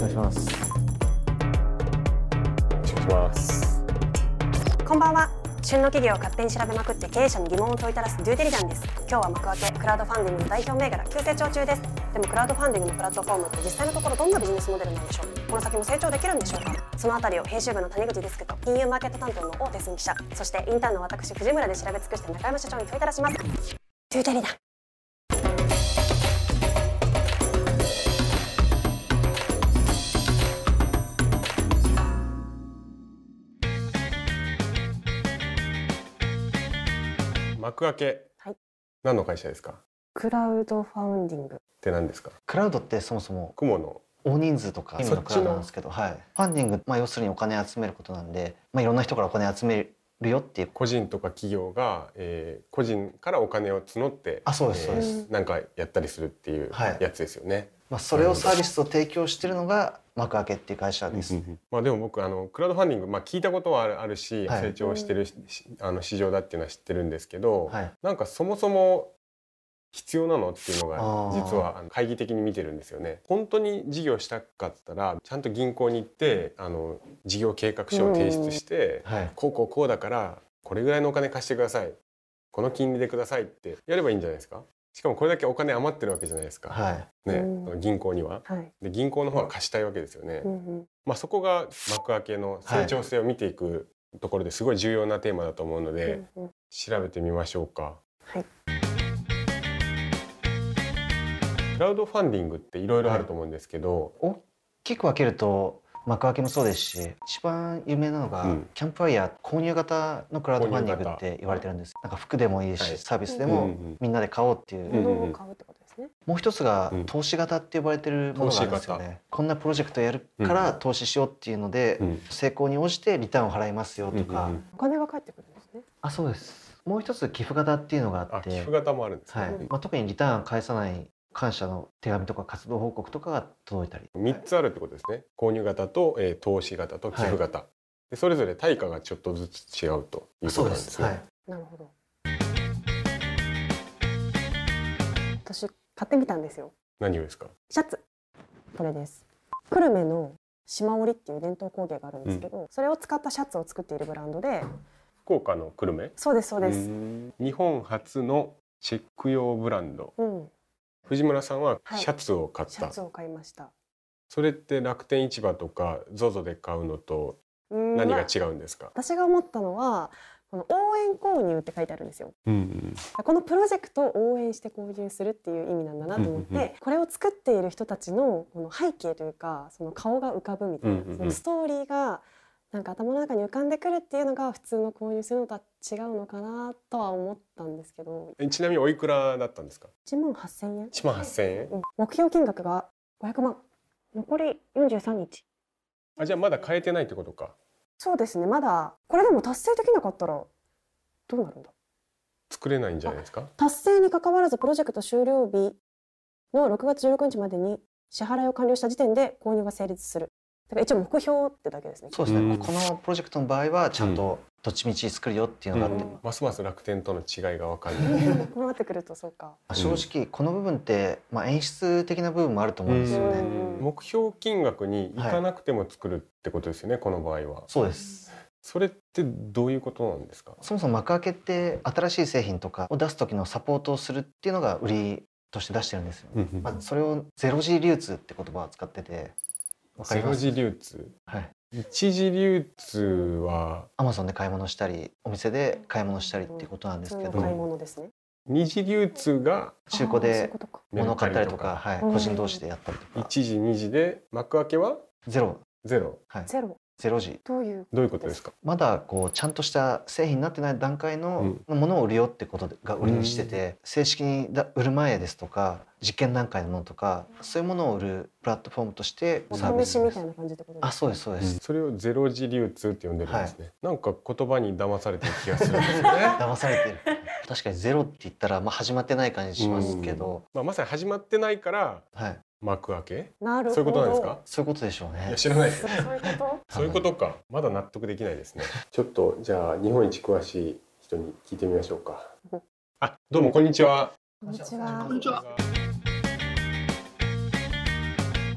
お願いします。しくお願いします。こんばんは。旬の企業を勝手に調べまくって経営者に疑問を問いただすデューデリダンです。今日は幕開けクラウドファンディングの代表銘柄急成長中です。でもクラウドファンディングのプラットフォームって実際のところどんなビジネスモデルなんでしょう？この先も成長できるんでしょうか？そのあたりを編集部の谷口デスクと金融マーケット担当の大手寸記者そしてインターンの私藤村で調べ尽くして中山社長に問いただします。デューデリダ幕開け、はい。何の会社ですか？っクラウドファウンディング。て何ですか？クラウドってそもそも雲の。大人数とか意味そっちの。のクラウドなんですけど、はい、ファンディング、まあ、要するにお金集めることなんで、まあ、いろんな人からお金集めるよっていう。個人とか企業が、えー個人からお金を募ってあそうですそうです、なんかやったりするっていうはい。やつですよね。まあ、それをサービスを提供してるのが幕開けっていう会社です、まあでも僕あのクラウドファンディング、まあ、聞いたことはあるし、はい成長してるしあの市場だっていうのは知ってるんですけど、はい。なんかそもそも必要なのっていうのが実はあの懐疑的に見てるんですよね。本当に事業したかったらちゃんと銀行に行ってあの事業計画書を提出して、はい。こうこうこうだからこれぐらいのお金貸してください。この金利でくださいってやればいいんじゃないですか？しかもこれだけお金余ってるわけじゃないですか、はい。ねうん。銀行には。はい、で銀行の方は貸したいわけですよね。うんうん。まあ、そこが幕開けの成長性を見ていくところですごい重要なテーマだと思うので、うんうん。調べてみましょうか。はい。クラウドファンディングっていろいろあると思うんですけど、大きく分けると幕開けもそうですし一番有名なのが、うん。キャンプファイヤー購入型のクラウドファンディングって言われてるんです。なんか服でもいいし、はい。サービスでもみんなで買おうっていう、うん物を買うってことですね。もう一つがうん。投資型って呼ばれてるものがあるんですよね。こんなプロジェクトやるから投資しようっていうので、うん。成功に応じてリターンを払いますよとか、うんうんうん。お金が返ってくるんですね。あそうです。もう一つ寄付型っていうのがあって。あ寄付型もあるんですね。はい。まあ、特にリターン返さない感謝の手紙とか活動報告とかが届いたり三つあるってことですね。購入型と、えー投資型と寄付型、でそれぞれ対価がちょっとずつ違うというこそうでとなんですすね。はいなるほど。私買ってみたんですよ。何をですか？シャツ。これです。久留米の島織っていう伝統工芸があるんですけど、それを使ったシャツを作っているブランドで、福岡の久留米？そうですそうです。ん日本初のチェック用ブランド。うん、藤村さんははいシャツを買った。シャツを買いました。それって楽天市場とか ZOZO で買うのとうん何がまあ違うんですか？私が思ったのは。この応援購入って書いてあるんですよ。うんこのプロジェクトを応援して購入するっていう意味なんだなと思って、うんうんうんこれを作っている人たちのこの背景というかその顔が浮かぶみたいな、うんうんうんそのストーリーがなんか頭の中に浮かんでくるっていうのが普通の購入するのとは違うのかなとは思ったんですけどえちなみにおいくらだったんですか？1万8,000円、1万8000円？うん目標金額が500万残り43日あじゃあまだ買えてないってことか。そうですねまだこれでも達成できなかったらどうなるんだ？作れないんじゃないですか？達成に関わらずプロジェクト終了日の6月16日までに支払いを完了した時点で購入が成立する。だから一応目標ってだけですね。そうですね、うん。このプロジェクトの場合はちゃんとどっちみち作るよっていうのがあって、うん。ますます楽天との違いがわかんない。こうなってくるとそうか。まあ正直この部分って、まあ、演出的な部分もあると思うんですよね。うん目標金額に行かなくても作るってことですよね、この場合は。そうです。それってどういうことなんですか？そもそも幕開けって新しい製品とかを出す時のサポートをするっていうのが売りとして出してるんですよ、まあ、それをゼロ次流通って言葉を使っててゼロ次流通。はい。一次流通は。アマゾンで買い物したりお店で買い物したりっていうことなんですけど、買い物ですね。二次流通が中古で。物を買ったりとか、はい、うん個人同士でやったりとか、一次二次で幕開けは？ゼロ、ゼロ。はい、ゼロゼロ時。どういうどういうことですか？まだこうちゃんとした製品になってない段階のものを売るよってことが売りにしてて、正式にだ売る前ですとか実験段階のものとかそういうものを売るプラットフォームとしておサービス試しみたいな感じってことですか？あそうですそうです、それをゼロ次流通って呼んでるんですね。なんか言葉に騙されてる気がするんですよね。騙されてる。確かにゼロって言ったら、まあ、始まってない感じしますけど、まあまさに始まってないからはい、幕開け？なるほど。そういうことなんですか？そういうことでしょういねや知らないですそう。そういうこと？そういうことか。まだ納得できないですね。ちょっとじゃあ日本一詳しい人に聞いてみましょうかうん。あ、どうもこんにちは。こんにちは。こんにちは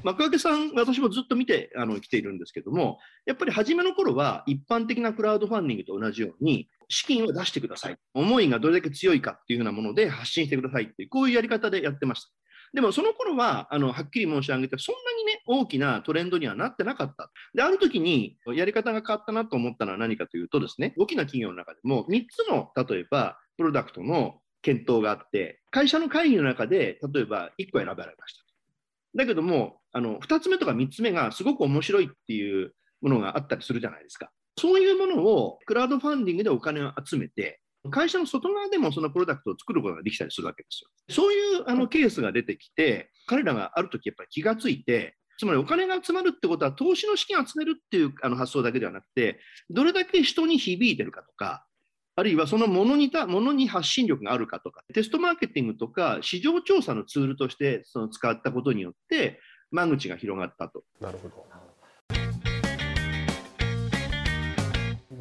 幕開けさん、私もずっと見てあの来ているんですけども、やっぱり初めの頃は一般的なクラウドファンディングと同じように、資金を出してください。思いがどれだけ強いかっていうふうなもので発信してくださいっていう、こういうやり方でやってました。でもその頃は、あの、はっきり申し上げて、そんなにね、大きなトレンドにはなってなかった。で、ある時に、やり方が変わったなと思ったのは何かというとですね、大きな企業の中でも、3つの、例えば、プロダクトの検討があって、会社の会議の中で、例えば1個選ばれました。だけども、あの、2つ目とか3つ目がすごく面白いっていうものがあったりするじゃないですか。そういうものをクラウドファンディングでお金を集めて、会社の外側でもそのプロダクトを作ることができたりするわけですよ。そういうあのケースが出てきて、彼らがある時やっぱり気がついて、つまりお金が集まるってことは投資の資金を集めるっていうあの発想だけではなくて、どれだけ人に響いてるかとか、あるいはそのものにたものに発信力があるかとか、テストマーケティングとか市場調査のツールとしてその使ったことによって、間口が広がったと。なるほど。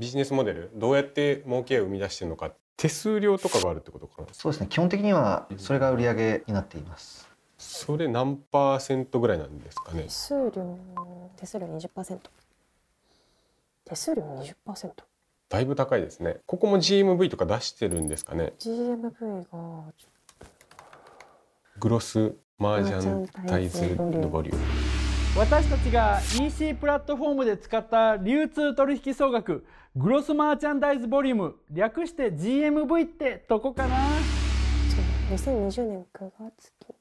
ビジネスモデルどうやって儲けを生み出してるのか手数料とかがあるってことかな？そうですね。基本的にはそれが売り上げになっています。それ何パーセントぐらいなんですかね？手数料手数料20%手数料20%だいぶ高いですね。ここも GMV とか出してるんですかね？GMV がグロスマージャンタイズドボリュー。ム私たちが EC プラットフォームで使った流通取引総額グロスマーチャンダイズボリューム略して GMV ってとこかな。2020年9月期。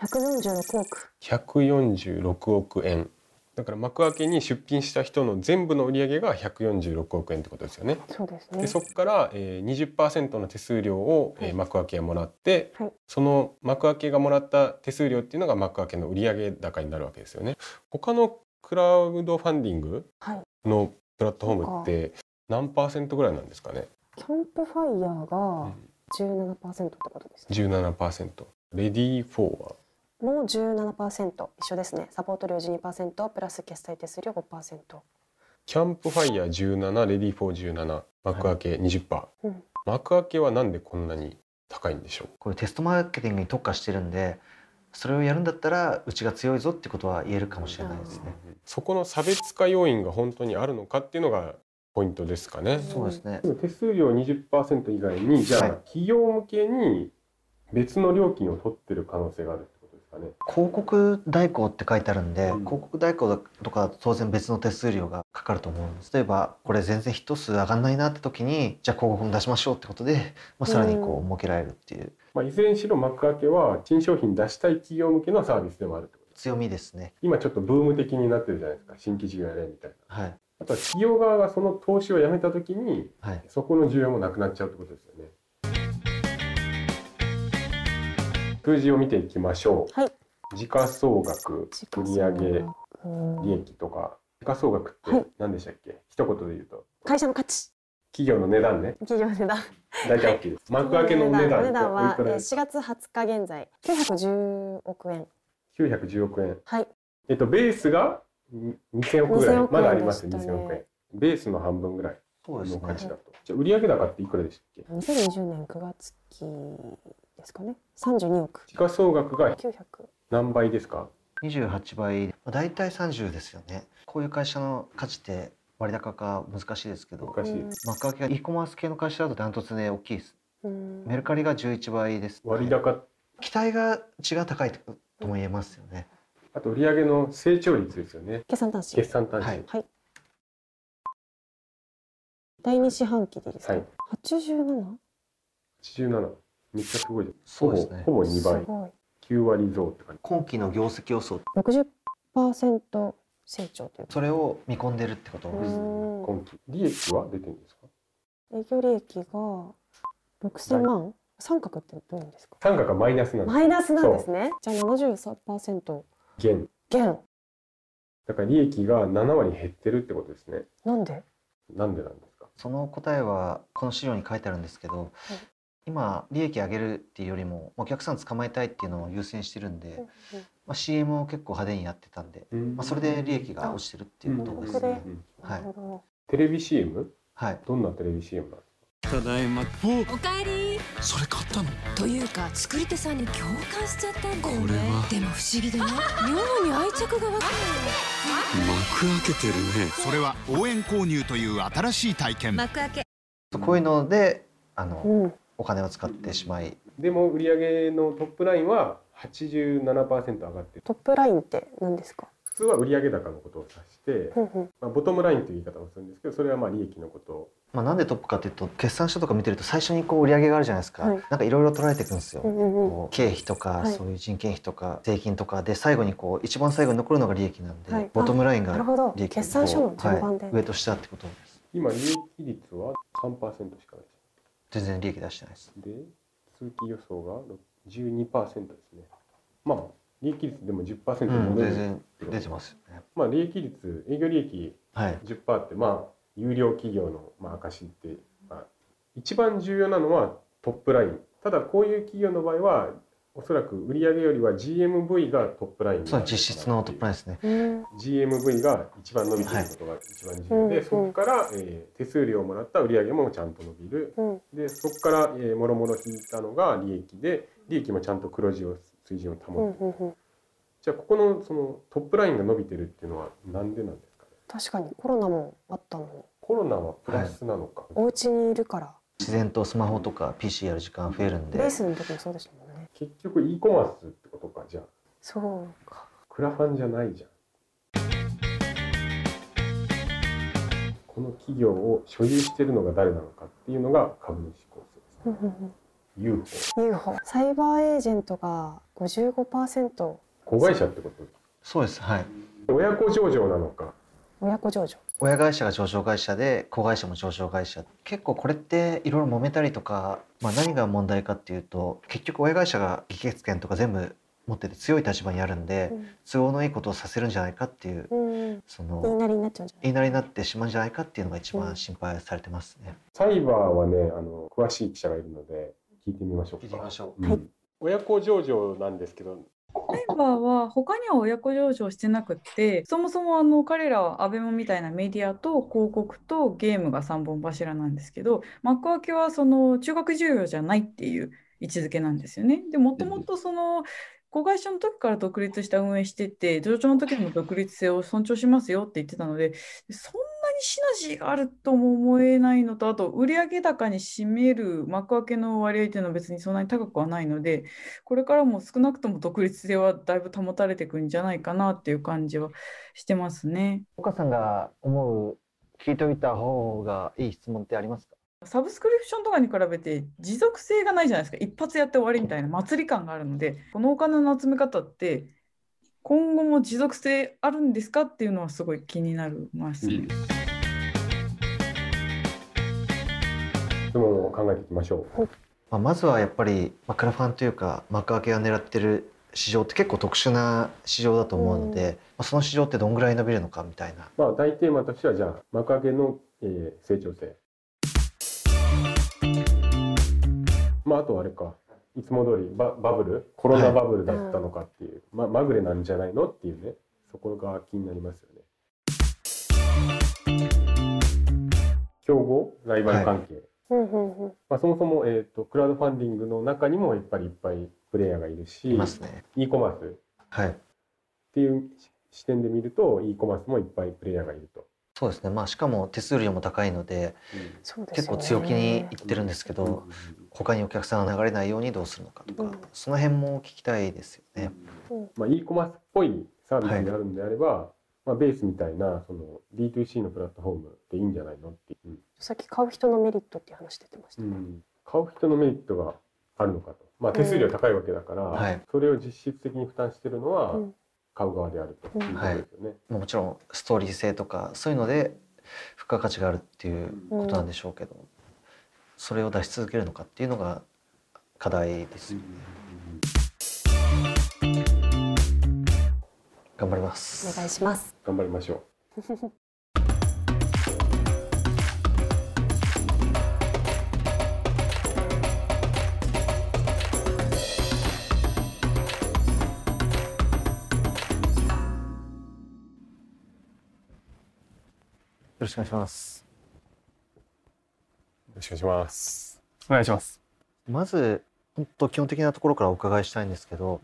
146億。146億円だから幕開けに出品した人の全部の売り上げが146億円ってことですよね。そうですね。でそこから、えー、20%の手数料を、えー幕開けがもらって、はい。その幕開けがもらった手数料っていうのが幕開けの売上高になるわけですよね。他のクラウドファンディングはい。のプラットフォームって何パーセントぐらいなんですかね？キャンプファイヤーが17%ってことですね17%。 READYFOR はもう17%一緒ですね。サポート料12%プラス決済手数料5%キャンプファイヤー17、レディーフォー17、幕開け20%。うん。 Makuake はなんでこんなに高いんでしょう？これテストマーケティングに特化してるんでそれをやるんだったらうちが強いぞってことは言えるかもしれないですね。そこの差別化要因が本当にあるのかっていうのがポイントですかね。そうですね。手数料20%以外にじゃあ、はい。企業向けに別の料金を取ってる可能性があるかね。広告代行って書いてあるんで、うん広告代行とか当然別の手数料がかかると思うんです例えばこれ全然ヒット数上がんないなって時にじゃあ広告に出しましょうってことで、まあ、さらにこう設けられるっていうまあいずれにしろ幕開けは新商品出したい企業向けのサービスでもあるってこと。強みですね今ちょっとブーム的になってるじゃないですか。新規事業やれみたいな。はいあとは企業側がその投資をやめた時にはいそこの需要もなくなっちゃうってことですよね。数字を見ていきましょう。はい。時価総額、売上うん利益とか。時価総額っはい。て何でしたっけ、一言で言うと。会社の価値。企業の値段ね。企業値段。大体 OK です。幕開けの値段お値段はおいくらです4月20日現在。910億円。910億円。はい。えっとベースがん2000億ぐらい。2000億円まだありますね2000億円。ベースの半分ぐらいそうですね。の価値だと、じゃあ売上高っていくらでしたっけ？2020年9月期ですかね。32億。時価総額が900何倍ですか？28倍、まあ、大体30ですよね。こういう会社の価値って割高か難しいですけど。昔うん。幕開けが e コマース系の会社だとダントツで大きいです。うん。メルカリが11倍です。割高。期待が値が高いとも言えますよね。あと売上の成長率ですよね。決算単身決算単身はい。はい。第二四半期でいいですか、はい。87? 87めっちゃすごいですそうですね。ほぼほぼ2倍。すごい。9割増って感じ。今期の業績予想60%成長というそれを見込んでるってこと？です、うん。今期。利益は出てるんですか？営業利益が6000万？三角ってどういうんですか？単価がマイナスなんですマイナスなんですね。じゃあ73%減。減。だから利益が7割減ってるってことですね。なんで？なんでなんですか？その答えはこの資料に書いてあるんですけど、今利益上げるっていうよりもお客さん捕まえたいっていうのを優先してるんで、まあ、CM を結構派手にやってたんで、まあ、それで利益が落ちてるっていうことですね。うんはい。テレビ CM はい、どんなテレビ CM なんですかただいま。おかえり。それ買ったの？というか作り手さんに共感しちゃったんだよね。これは。でも不思議だな妙に愛着が湧く幕開けてるね。それは応援購入という新しい体験。幕開け。こういうのであの、うんお金を使ってしまい。でも売上のトップラインは87%上がってる。トップラインって何ですか？普通は売上高のことを指して、まあ、ボトムラインという言い方をするんですけどそれはまあ利益のこと。をまあ、なんでトップかっていうと決算書とか見てると最初にこう売り上げがあるじゃないですか、はい。なんかいろいろ取られていくんですよ、うんうんうん。こう経費とか、はい。そういう人件費とか税金とかで最後にこう一番最後に残るのが利益なんで、はい。ボトムラインがなるほど。利益決算書の順番で。はい、上と下ってことです。今利益率は3%しかない全然利益出してないです。で通期予想が12%ですね。まあ利益率でも10%うん戻る、全然出てますよね。まあ利益率営業利益はい。10%ってまあ有料企業のまあ証って、まあ、一番重要なのはトップライン。ただこういう企業の場合はおそらく売上よりは GMV がトップラインにそう実質のトップラインですね。うん GMV が一番伸びてることが一番重要で、はい。そこから、えー手数料をもらった売上もちゃんと伸びる。うん。でそこから、えー、もろもろ引いたのが利益で利益もちゃんと黒字を水準をう保ってる、んうんうん。じゃあここのそのトップラインが伸びてるっていうのはなんでなんですかね？確かにコロナもあったの。にコロナはプラスなのか、お家にいるから。自然とスマホとか PC やる時間増えるんで。レースの時もそうでしたも結局 e コマースってことかじゃあ。そうか。クラファンじゃないじゃん。この企業を所有してるのが誰なのかっていうのが株主構成ですうんうんうん。UFO UFO サイバーエージェントが55%子会社ってこと？そうですはい。親子上場なのか。親子上場親会社が上場会社で子会社も上場会社。結構これっていろいろ揉めたりとか、まあ、何が問題かっていうと結局親会社が議決権とか全部持ってて強い立場にあるんで都合のいいことをさせるんじゃないかっていううん。うんそ言いのなりになっちゃうんじゃない？言いなりになってしまうんじゃないかっていうのが一番心配されてますね。サイバーはねあの詳しい記者がいるので聞いてみましょうか。聞いてみましょうん。はい。親子上場なんですけどサイバーは他には親子上場してなくってそもそもあの彼らはアベマみたいなメディアと広告とゲームが3本柱なんですけど幕開けはその中学授業じゃないっていう位置づけなんですよね。でもともとその子会社の時から独立した運営してて上場の時も独立性を尊重しますよって言ってたのでそんなにシナジーがあるとも思えないのとあと売上高に占める幕開けの割合っていうのは別にそんなに高くはないのでこれからも少なくとも独立性はだいぶ保たれていくんじゃないかなっていう感じはしてますね。岡さんが思う聞いておいた方がいい質問ってありますか？サブスクリプションとかに比べて持続性がないじゃないですか一発やって終わりみたいな祭り感があるのでこのお金の集め方って今後も持続性あるんですかっていうのはすごい気になりますね。でも考えてい。きましょう。まあ、まずはやっぱり、まあ、クラファンというか幕開けが狙ってる市場って結構特殊な市場だと思うので、まあ、その市場ってどんぐらい伸びるのかみたいな。まあ大テーマとしてはじゃあ幕開けの、えー成長性。まああとあれか。いつも通りババブル？コロナバブルだったのかっていう、まあまぐれなんじゃないのっていうね。そこが気になりますよね。競合？ライバル関係、うんうんうん。まあ、そもそも、えー、とクラウドファンディングの中にもやっぱりいっぱいプレイヤーがいるしいますね。e コマース。っはい。ていう視点で見ると e コマースもいっぱいプレイヤーがいると。そうですね。まあしかも手数料も高いのでそうですよね。結構強気に言ってるんですけど他にお客さんが流れないようにどうするのかとか、うん。その辺も聞きたいですよね。まあ、e コマースっぽいサービスになるんであれば、まあ、ベースみたいなその D2C のプラットフォームでいいんじゃないのっていう、さっき買う人のメリットっていう話出てました。ね。うん、買う人のメリットがあるのかと、まあ、手数料高いわけだから、はい。それを実質的に負担してるのはうん。買う側であると。い。うことですよね。もちろんストーリー性とかそういうので付加価値があるっていうことなんでしょうけど、それを出し続けるのかっていうのが課題ですよね。頑張ります。お願いします。頑張りましょう。よろしくお願いします。ろしくお願いします。お願いします。まず本当基本的なところからお伺いしたいんですけど、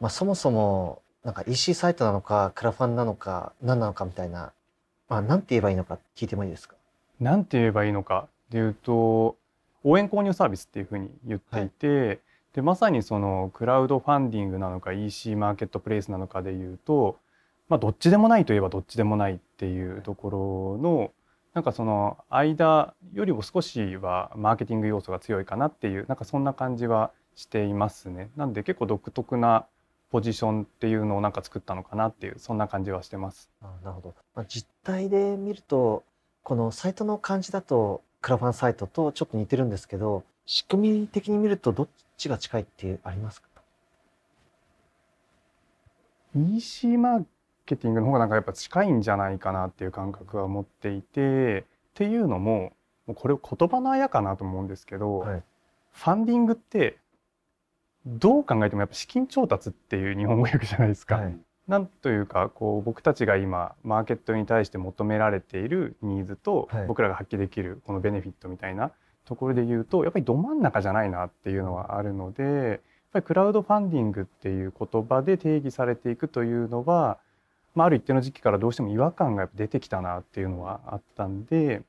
まあ、そもそもなんか EC サイトなのかクラファンなのか何なのかみたいな、まあ、なんて言えばいいのか聞いてもいいですか？なんて言えばいいのか？でいうと応援購入サービスっていうふうに言っていて、でまさにそのクラウドファンディングなのか EC マーケットプレイスなのかでいうと、まあ、どっちでもないといえばどっちでもないっていうところのなんかその間よりも少しはマーケティング要素が強いかなっていうなんかそんな感じはしていますね。なんで結構独特なポジションっていうのをなんか作ったのかなっていうそんな感じはしてます。あなるほど、まあ、実態で見るとこのサイトの感じだとクラファンサイトとちょっと似てるんですけど仕組み的に見るとどっちが近いっていうありますか？EC マーケティングの方がなんかやっぱ近いんじゃないかなっていう感覚は持っていてっていうのももうこれ言葉のあやかなと思うんですけど、はい。ファンディングってどう考えてもやっぱ資金調達っていう日本語訳じゃないですか。はいなんというかこう僕たちが今マーケットに対して求められているニーズとはい僕らが発揮できるこのベネフィットみたいなところで言うとやっぱりど真ん中じゃないなっていうのはあるのでやっぱりクラウドファンディングっていう言葉で定義されていくというのは、まあ、ある一定の時期からどうしても違和感が出てきたなっていうのはあったんで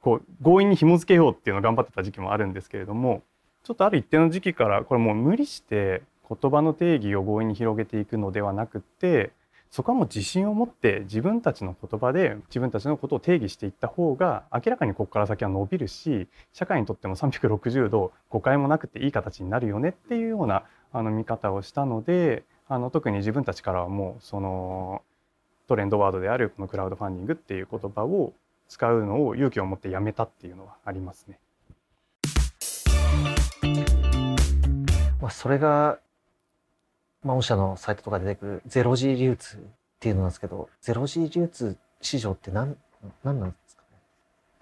こう強引に紐付けようっていうのを頑張ってた時期もあるんですけれどもちょっとある一定の時期からこれもう無理して言葉の定義を強引に広げていくのではなくてそこはもう自信を持って自分たちの言葉で自分たちのことを定義していった方が明らかにここから先は伸びるし社会にとっても360度誤解もなくていい形になるよねっていうようなあの見方をしたのであの特に自分たちからはもうそのトレンドワードであるこのクラウドファンディングっていう言葉を使うのを勇気を持ってやめたっていうのはありますね。まあ、それが、まあ、御社のサイトとかで出てくるゼロ G 流通っていうのなんですけどゼロ G 流通市場って何何なんですか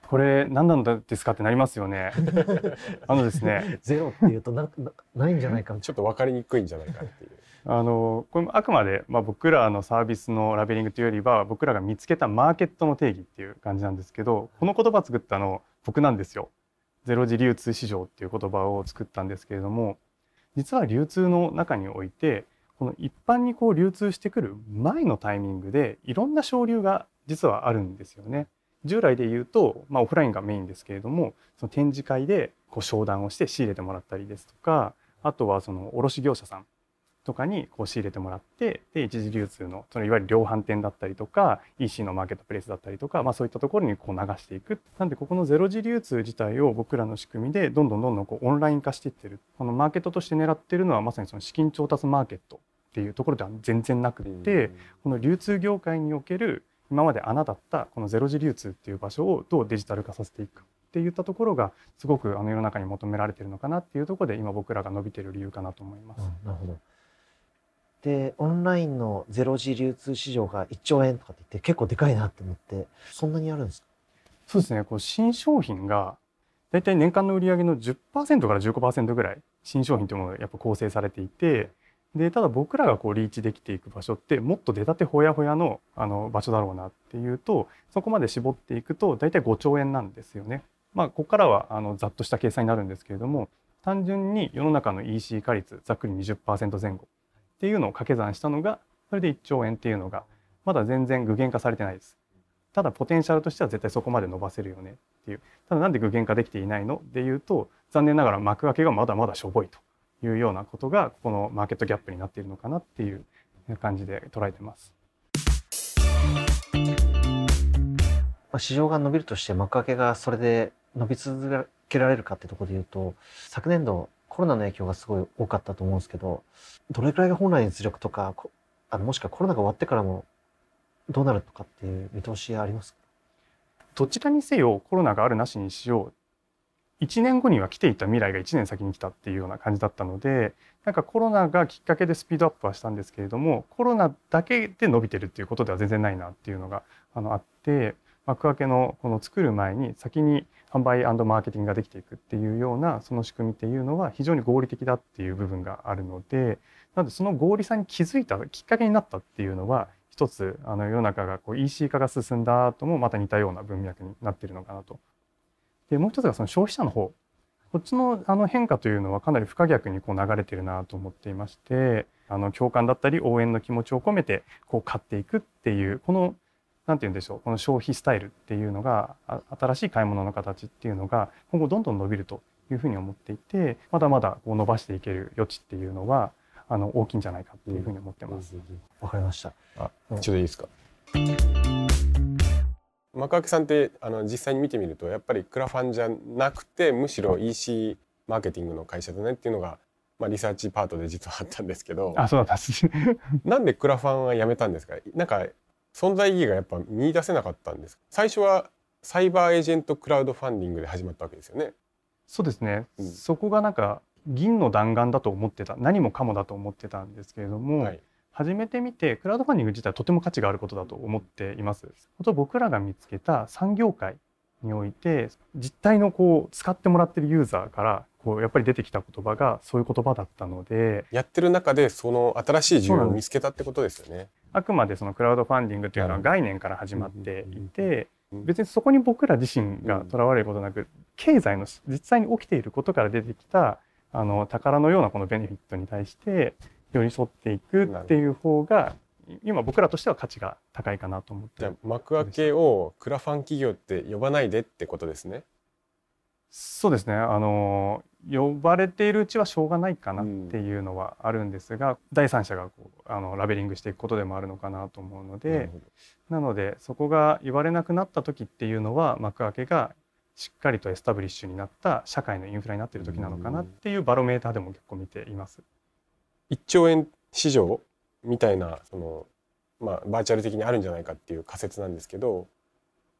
これ何なんですかってなりますよね。あのですねゼロっていうとななないんじゃないかちょっと分かりにくいんじゃないかっていう。あのこれもあくまで、まあ、僕らのサービスのラベリングというよりは僕らが見つけたマーケットの定義っていう感じなんですけどこの言葉作ったの僕なんですよ。ゼロ次流通市場っていう言葉を作ったんですけれども実は流通の中においてこの一般にこう流通してくる前のタイミングでいろんな省流が実はあるんですよね。従来で言うと、まあ、オフラインがメインですけれどもその展示会でこう商談をして仕入れてもらったりですとかあとはその卸業者さんとかにこう仕入れてもらってで一次流通のそのいわゆる量販店だったりとか EC のマーケットプレイスだったりとか、まあ、そういったところにこう流していくなんでここのゼロ次流通自体を僕らの仕組みでどんどんどんどんこうオンライン化していってるこのマーケットとして狙ってるのはまさにその資金調達マーケットっていうところでは全然なくってこの流通業界における今まで穴だったこのゼロ次流通っていう場所をどうデジタル化させていくかっていったところがすごくあの世の中に求められてるのかなっていうところで今僕らが伸びてる理由かなと思います。な。なるほどでオンラインのゼロ次流通市場が1兆円とかって言って結構でかいなって思ってそんなにあるんですか？そうですね。こう新商品が大体年間の売り上げの10%から15%ぐらい新商品というものがやっぱ構成されていてでただ僕らがこうリーチできていく場所ってもっと出たてほやほやのあの場所だろうなっていうとそこまで絞っていくと大体5兆円なんですよね。まあここからはあのざっとした計算になるんですけれども単純に世の中の EC 化率ざっくり20%前後。っていうのを掛け算したのがそれで1兆円っていうのがまだ全然具現化されてないです。ただポテンシャルとしては絶対そこまで伸ばせるよねっていうただなんで具現化できていないのでいうと残念ながら幕開けがまだまだしょぼいというようなことがこのマーケットギャップになっているのかなっていう感じで捉えてます。まあ、市場が伸びるとして幕開けがそれで伸び続けられるかってところで言うと昨年度コロナの影響がすごい多かったと思うんですけどどれくらいが本来の実力とかあのもしくはコロナが終わってからもどうなるとかっていう見通しありますか？どちらにせよコロナがあるなしにしよう。1年後には来ていた未来が1年先に来たっていうような感じだったのでなんかコロナがきっかけでスピードアップはしたんですけれどもコロナだけで伸びてるっていうことでは全然ないなっていうのがあのあって幕開けのこの作る前に先に販売マーケティングができていくっていうようなその仕組みっていうのは非常に合理的だっていう部分があるのでなのでその合理さに気づいたきっかけになったっていうのは一つあの世の中がこう EC 化が進んだ後もまた似たような文脈になってるのかなと。でもう一つがその消費者の方こっちのあの変化というのはかなり不可逆にこう流れてるなと思っていましてあの共感だったり応援の気持ちを込めてこう買っていくっていうこのなんて言うんでしょうこの消費スタイルっていうのが新しい買い物の形っていうのが今後どんどん伸びるというふうに思っていてまだまだこう伸ばしていける余地っていうのはあの大きいんじゃないかっていうふうに思ってます。わ、うん、かりました。あ、ちょっといいですか？幕開さんってあの実際に見てみるとやっぱりクラファンじゃなくてむしろ EC マーケティングの会社だねっていうのが、まあ、リサーチパートで実はあったんですけどあそうだったなんでクラファンはやめたんですか？なんか存在意義がやっぱ見出せなかったんです最初はサイバーエージェントクラウドファンディングで始まったわけですよね。そうですね、うん、そこがなんか銀の弾丸だと思ってた何もかもだと思ってたんですけれども、はい、始めてみてクラウドファンディング自体はとても価値があることだと思っています。と僕らが見つけた産業界において実態のこう使ってもらってるユーザーからこうやっぱり出てきた言葉がそういう言葉だったのでやってる中でその新しい需要を見つけたってことですよね。あくまでそのクラウドファンディングというのは概念から始まっていて別にそこに僕ら自身がとらわれることなく経済の実際に起きていることから出てきたあの宝のようなこのベネフィットに対して寄り添っていくっていう方が今僕らとしては価値が高いかなと思ってじゃあ幕開けをクラファン企業って呼ばないでってことですねそうですね。あの呼ばれているうちはしょうがないかなっていうのはあるんですが、うん、第三者がこうあのラベリングしていくことでもあるのかなと思うのでなのでそこが言われなくなった時っていうのは幕開けがしっかりとエスタブリッシュになった社会のインフラになっている時なのかなっていうバロメーターでも結構見ています。1兆円市場みたいなその、まあ、バーチャル的にあるんじゃないかっていう仮説なんですけど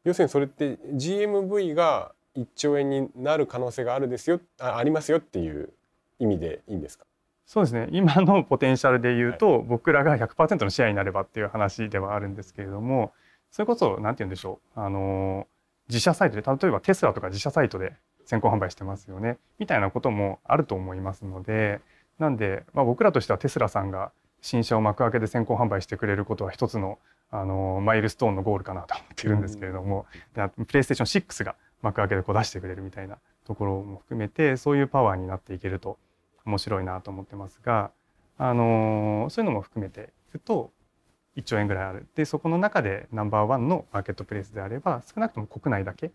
要するにそれって GMV が1兆円になる可能性があるですよあありますよっていう意味でいいんですか？そうですね。今のポテンシャルで言うと、はい、僕らが100%のシェアになればっていう話ではあるんですけれどもそれこそ何て言うんでしょう。あの自社サイトで例えばテスラとか自社サイトで先行販売してますよね。みたいなこともあると思いますので。なんで、まあ、僕らとしてはテスラさんが新車を幕開けで先行販売してくれることは一つのあのマイルストーンのゴールかなと思ってるんですけれども、うん、プレイステーション6が幕開けでこう出してくれるみたいなところも含めてそういうパワーになっていけると面白いなと思ってますが、あのそういうのも含めていくと1兆円ぐらいあるでそこの中でナンバーワンのマーケットプレイスであれば少なくとも国内だけ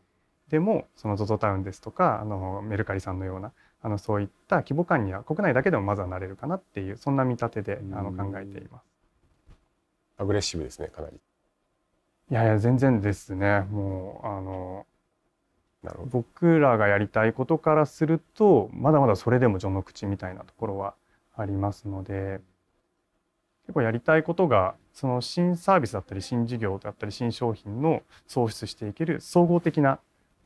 でもその ZOZO タウンですとかあのメルカリさんのようなあのそういった規模感には国内だけでもまずはなれるかなっていうそんな見立てであの考えています。アグレッシブですねかなり。いやいや全然ですねもうあの僕らがやりたいことからするとまだまだそれでも序の口みたいなところはありますので結構やりたいことがその新サービスだったり新事業だったり新商品の創出していける総合的な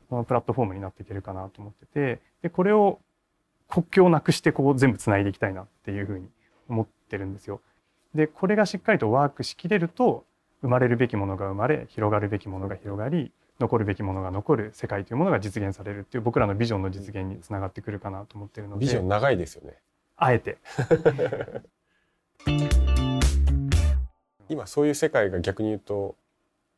プラットフォームになっていけるかなと思っててでこれを国境をなくしてこう全部つないでいきたいなっていうふうに思ってるんですよ。でこれがしっかりとワークしきれると生まれるべきものが生まれ広がるべきものが広がり残るべきものが残る世界というものが実現されるっていう僕らのビジョンの実現につながってくるかなと思ってるので。ビジョン長いですよね。あえて。今そういう世界が逆に言うと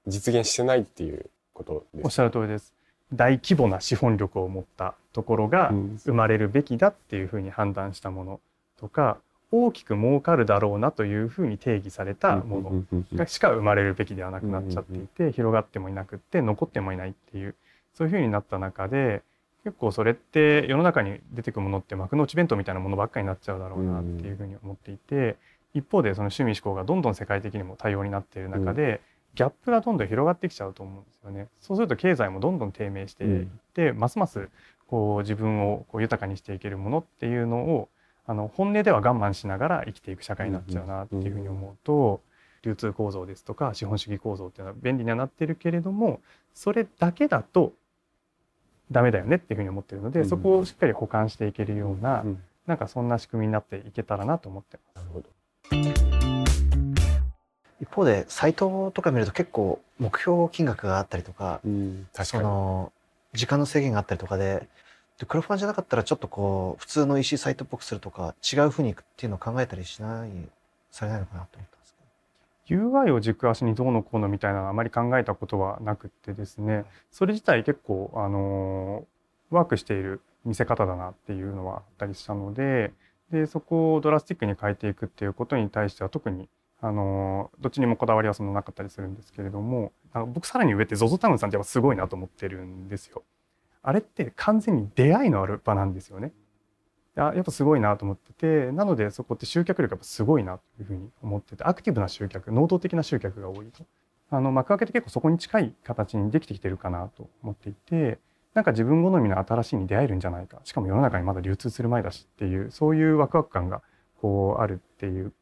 実現してないっていうことです、おっしゃる通りです。大規模な資本力を持ったところが生まれるべきだっていうふうに判断したものとか大きく儲かるだろうなというふうに定義されたものがしか生まれるべきではなくなっちゃっていて広がってもいなくって残ってもいないっていうそういうふうになった中で結構それって世の中に出てくるものって幕の内弁当みたいなものばっかりになっちゃうだろうなっていうふうに思っていて一方でその趣味思考がどんどん世界的にも多様になっている中でギャップがどんどん広がってきちゃうと思うんですよね。そうすると経済もどんどん低迷していって、うん、ますますこう自分をこう豊かにしていけるものっていうのをあの本音では我慢しながら生きていく社会になっちゃうなっていうふうに思うと、流通構造ですとか資本主義構造っていうのは便利にはなってるけれどもそれだけだとダメだよねっていうふうに思ってるので、そこをしっかり補完していけるような、なんかそんな仕組みになっていけたらなと思ってます。一方でサイトとか見ると結構目標金額があったりとか,、うん、かその時間の制限があったりとかででクラファンじゃなかったらちょっとこう普通の EC サイトっぽくするとか違うふうにいくっていうのを考えたりしないされないのかなと思ったんですけど。UI を軸足にどうのこうのみたいなのあまり考えたことはなくてですねそれ自体結構あのワークしている見せ方だなっていうのはあったりしたのででそこをドラスティックに変えていくっていうことに対しては特にあのどっちにもこだわりはそんななかったりするんですけれども僕さらに上って ZOZO タウンさんってやっぱすごいなと思ってるんですよ。あれって完全に出会いのある場なんですよね。ややっぱすごいなと思っててなのでそこって集客力やっぱすごいなというふうに思っててアクティブな集客能動的な集客が多いと。あの幕開けって結構そこに近い形にできてきてるかなと思っていてなんか自分好みの新しいに出会えるんじゃないかしかも世の中にまだ流通する前だしっていうそういうワクワク感がこうあるっていう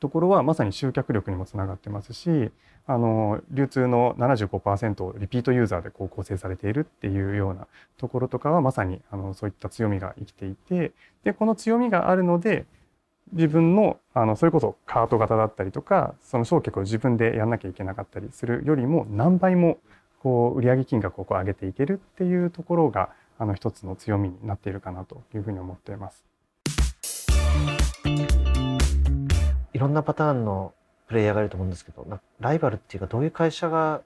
ところはまさに集客力にもつながってますしあの流通の75%をリピートユーザーでこう構成されているっていうようなところとかはまさにあのそういった強みが生きていてでこの強みがあるので自分のあのそれこそカート型だったりとかその償却を自分でやんなきゃいけなかったりするよりも何倍もこう売上金額をこう上げていけるっていうところがあの一つの強みになっているかなというふうに思っています。いろんなパターンのプレイヤーがいると思うんですけどライバルっていうかどういう会社が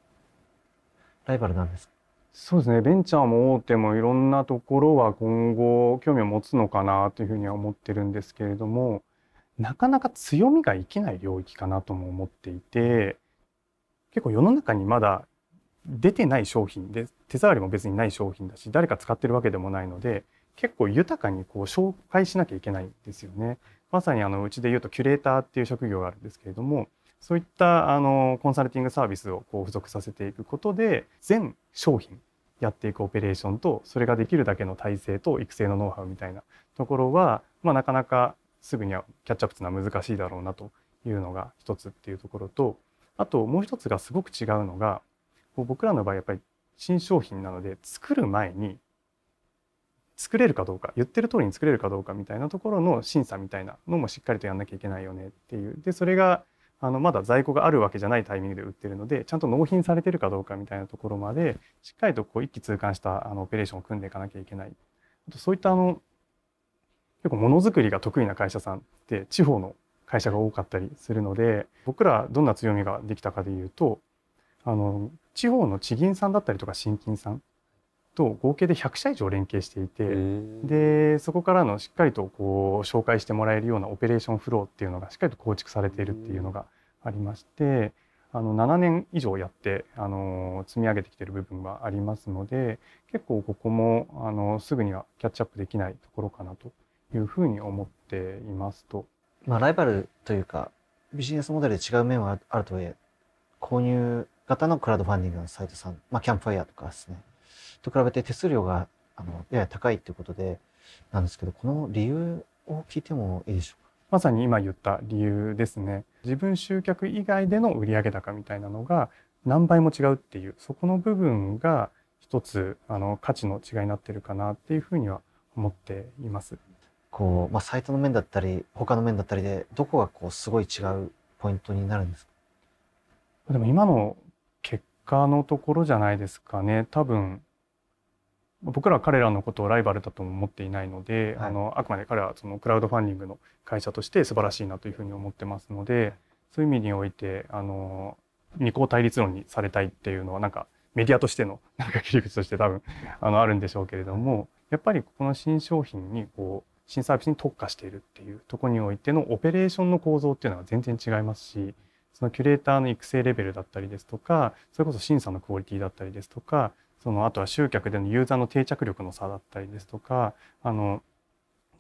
ライバルなんですか？そうですねベンチャーも大手もいろんなところは今後興味を持つのかなというふうには思ってるんですけれどもなかなか強みが生きない領域かなとも思っていて結構世の中にまだ出てない商品で手触りも別にない商品だし誰か使ってるわけでもないので結構豊かにこう紹介しなきゃいけないんですよね。まさにあのうちで言うとキュレーターっていう職業があるんですけれどもそういったあのコンサルティングサービスをこう付属させていくことで全商品やっていくオペレーションとそれができるだけの体制と育成のノウハウみたいなところは、まあ、なかなかすぐにはキャッチアップするのは難しいだろうなというのが一つっていうところとあともう一つがすごく違うのがう僕らの場合やっぱり新商品なので作る前に作れるかどうか言ってる通りに作れるかどうかみたいなところの審査みたいなのもしっかりとやんなきゃいけないよねっていう。でそれがあのまだ在庫があるわけじゃないタイミングで売ってるのでちゃんと納品されてるかどうかみたいなところまでしっかりとこう一気通貫したあのオペレーションを組んでいかなきゃいけない。あとそういったあの結構ものづくりが得意な会社さんって地方の会社が多かったりするので僕らどんな強みができたかでいうとあの地方の地銀さんだったりとか信金さんと合計で100社以上連携していてでそこからのしっかりとこう紹介してもらえるようなオペレーションフローっていうのがしっかりと構築されているっていうのがありましてあの7年以上やってあの積み上げてきてる部分はありますので結構ここもあのすぐにはキャッチアップできないところかなというふうに思っていますと。まあ、ライバルというかビジネスモデルで違う面はあるとはいえ購入型のクラウドファンディングのサイトさん、まあ、キャンプファイヤーとかですねと比べて手数料があのやや高いっていうことでなんですけどこの理由を聞いてもいいでしょうか？まさに今言った理由ですね。自分集客以外での売上高みたいなのが何倍も違うっていうそこの部分が一つあの価値の違いになってるかなっていうふうには思っています。こうまあ、サイトの面だったり他の面だったりでどこがこうすごい違うポイントになるんですか？でも今の結果のところじゃないですかね。多分僕らは彼らのことをライバルだと思っていないので、はい、あのあくまで彼はそのクラウドファンディングの会社として素晴らしいなというふうに思ってますのでそういう意味においてあの二項対立論にされたいっていうのはなんかメディアとしての なんか切り口として多分あのあるんでしょうけれどもやっぱりこの新商品にこう新サービスに特化しているっていうところにおいてのオペレーションの構造っていうのは全然違いますしそのキュレーターの育成レベルだったりですとかそれこそ審査のクオリティだったりですとかそのあとは集客でのユーザーの定着力の差だったりですとかあの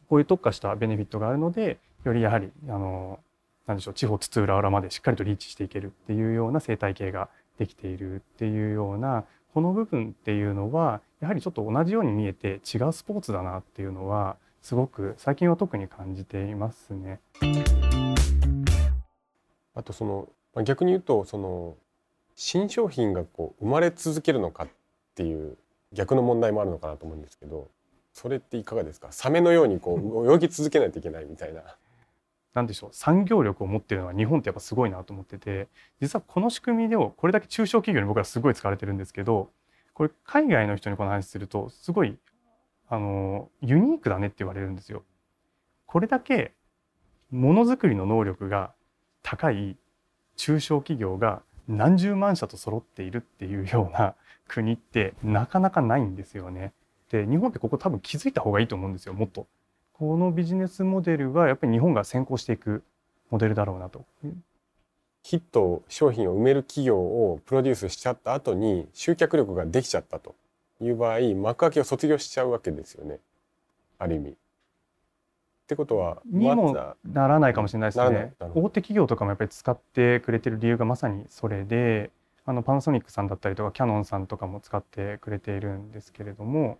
こういう特化したベネフィットがあるのでよりやはりあの何でしょう地方津々浦々までしっかりとリーチしていけるっていうような生態系ができているっていうようなこの部分っていうのはやはりちょっと同じように見えて違うスポーツだなっていうのはすごく最近は特に感じていますね。あとその逆に言うとその新商品がこう生まれ続けるのかっっていう逆の問題もあるのかなと思うんですけどそれっていかがですか？サメのようにこう泳ぎ続けないといけないみたいな。なんでしょう？産業力を持ってるのは日本ってやっぱすごいなと思ってて実はこの仕組みでこれだけ中小企業に僕はすごい使われてるんですけどこれ海外の人にこの話するとすごいあのユニークだねって言われるんですよ。これだけものづくりの能力が高い中小企業が何十万社と揃っているっていうような国ってなかなかないんですよね。で日本ってここ多分気づいた方がいいと思うんですよもっと。このビジネスモデルはやっぱり日本が先行していくモデルだろうなと。ヒット商品を埋める企業をプロデュースしちゃった後に集客力ができちゃったという場合幕開けを卒業しちゃうわけですよねある意味。ってことはにもならないかもしれないですね。大手企業とかもやっぱり使ってくれてる理由がまさにそれであのパナソニックさんだったりとかキヤノンさんとかも使ってくれているんですけれども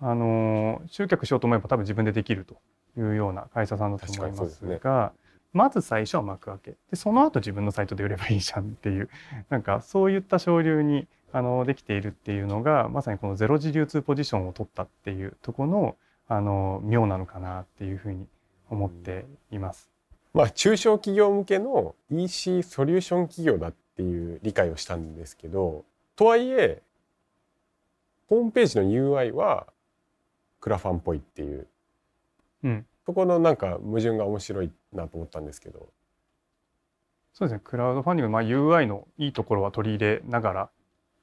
あの集客しようと思えば多分自分でできるというような会社さんだと思いますが。まず最初は幕開けでその後自分のサイトで売ればいいじゃんっていう なんかそういった省流にあのできているっていうのがまさにこのゼロ次流通ポジションを取ったっていうとこのあの妙なのかなっていうふうに思っています。まあ、中小企業向けの EC ソリューション企業だっていう理解をしたんですけどとはいえホームページの UI はクラファンっぽいっていう、うん、そこのなんか矛盾が面白いなと思ったんですけど。そうですね。クラウドファンディング、まあ、UI のいいところは取り入れながら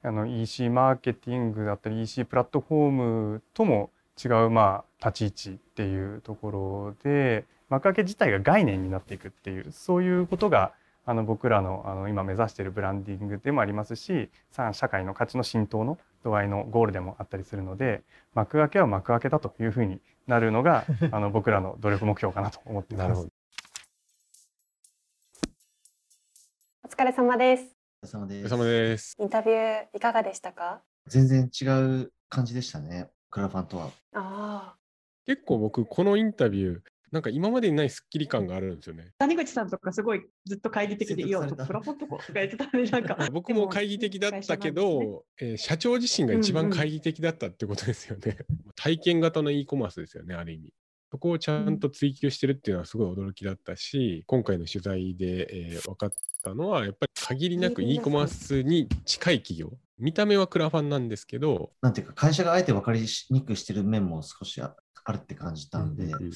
あの EC マーケティングだったり EC プラットフォームとも違うまあ立ち位置っていうところで幕開け自体が概念になっていくっていうそういうことがあの僕らのあの今目指しているブランディングでもありますし社会の価値の浸透の度合いのゴールでもあったりするので幕開けは幕開けだというふうになるのが あの僕らの努力目標かなと思っています。お疲れ様です。お疲れ様です。インタビューいかがでしたか？全然違う感じでしたね。クラファンとは。ああ。結構僕このインタビューなんか今までにないスッキリ感があるんですよね。谷口さんとかすごいずっと懐疑的で、いや、プラポットとか言ってたんで、なんか。僕も懐疑的だったけど、ねえー、社長自身が一番懐疑的だったってことですよね。うんうん、体験型の e コマースですよね、ある意味。そこをちゃんと追求してるっていうのはすごい驚きだったし、今回の取材で、えー、分かったのは、やっぱり限りなく e コマースに近い企業。見た目はクラファンなんですけど。なんていうか、会社があえて分かりにくくしてる面も少しあるって感じたんで、うんうん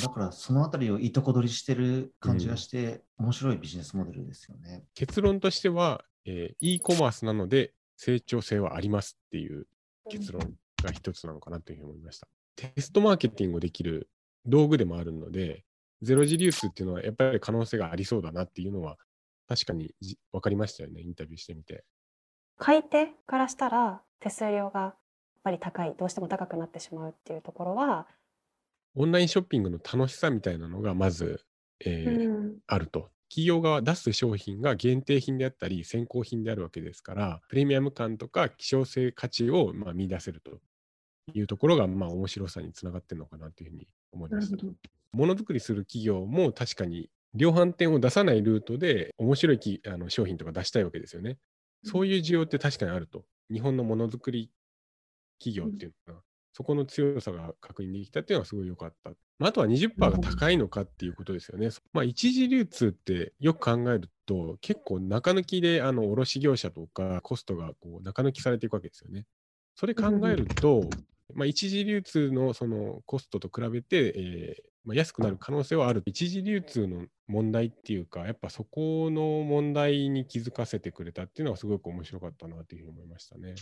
だからそのあたりをいいとこ取りしてる感じがして、面白いビジネスモデルですよね。結論としては、えー、e コマースなので成長性はありますっていう結論が一つなのかなというふうに思いました。テストマーケティングをできる道具でもあるので、ゼロ次流通っていうのはやっぱり可能性がありそうだなっていうのは確かに分かりましたよね、インタビューしてみて。買い手からしたら手数料がやっぱり高い、どうしても高くなってしまうっていうところは、オンラインショッピングの楽しさみたいなのがまず、えーうん、あると。企業が出す商品が限定品であったり先行品であるわけですからプレミアム感とか希少性価値をまあ見出せるというところがまあ面白さにつながってるのかなというふうに思います。ものづくりする企業も確かに量販店を出さないルートで面白いきあの商品とか出したいわけですよね。そういう需要って確かにあると。日本のものづくり企業っていうのは、そこの強さが確認できたっていうのはすごい良かった。まあ、あとは20%が高いのかっていうことですよね。まあ、一次流通ってよく考えると、結構中抜きであの卸業者とかコストがこう中抜きされていくわけですよね。それ考えると、まあ、一次流通のそのコストと比べて、えーまあ、安くなる可能性はある。一次流通の問題っていうか、やっぱそこの問題に気づかせてくれたっていうのはすごく面白かったなというふうに思いましたね。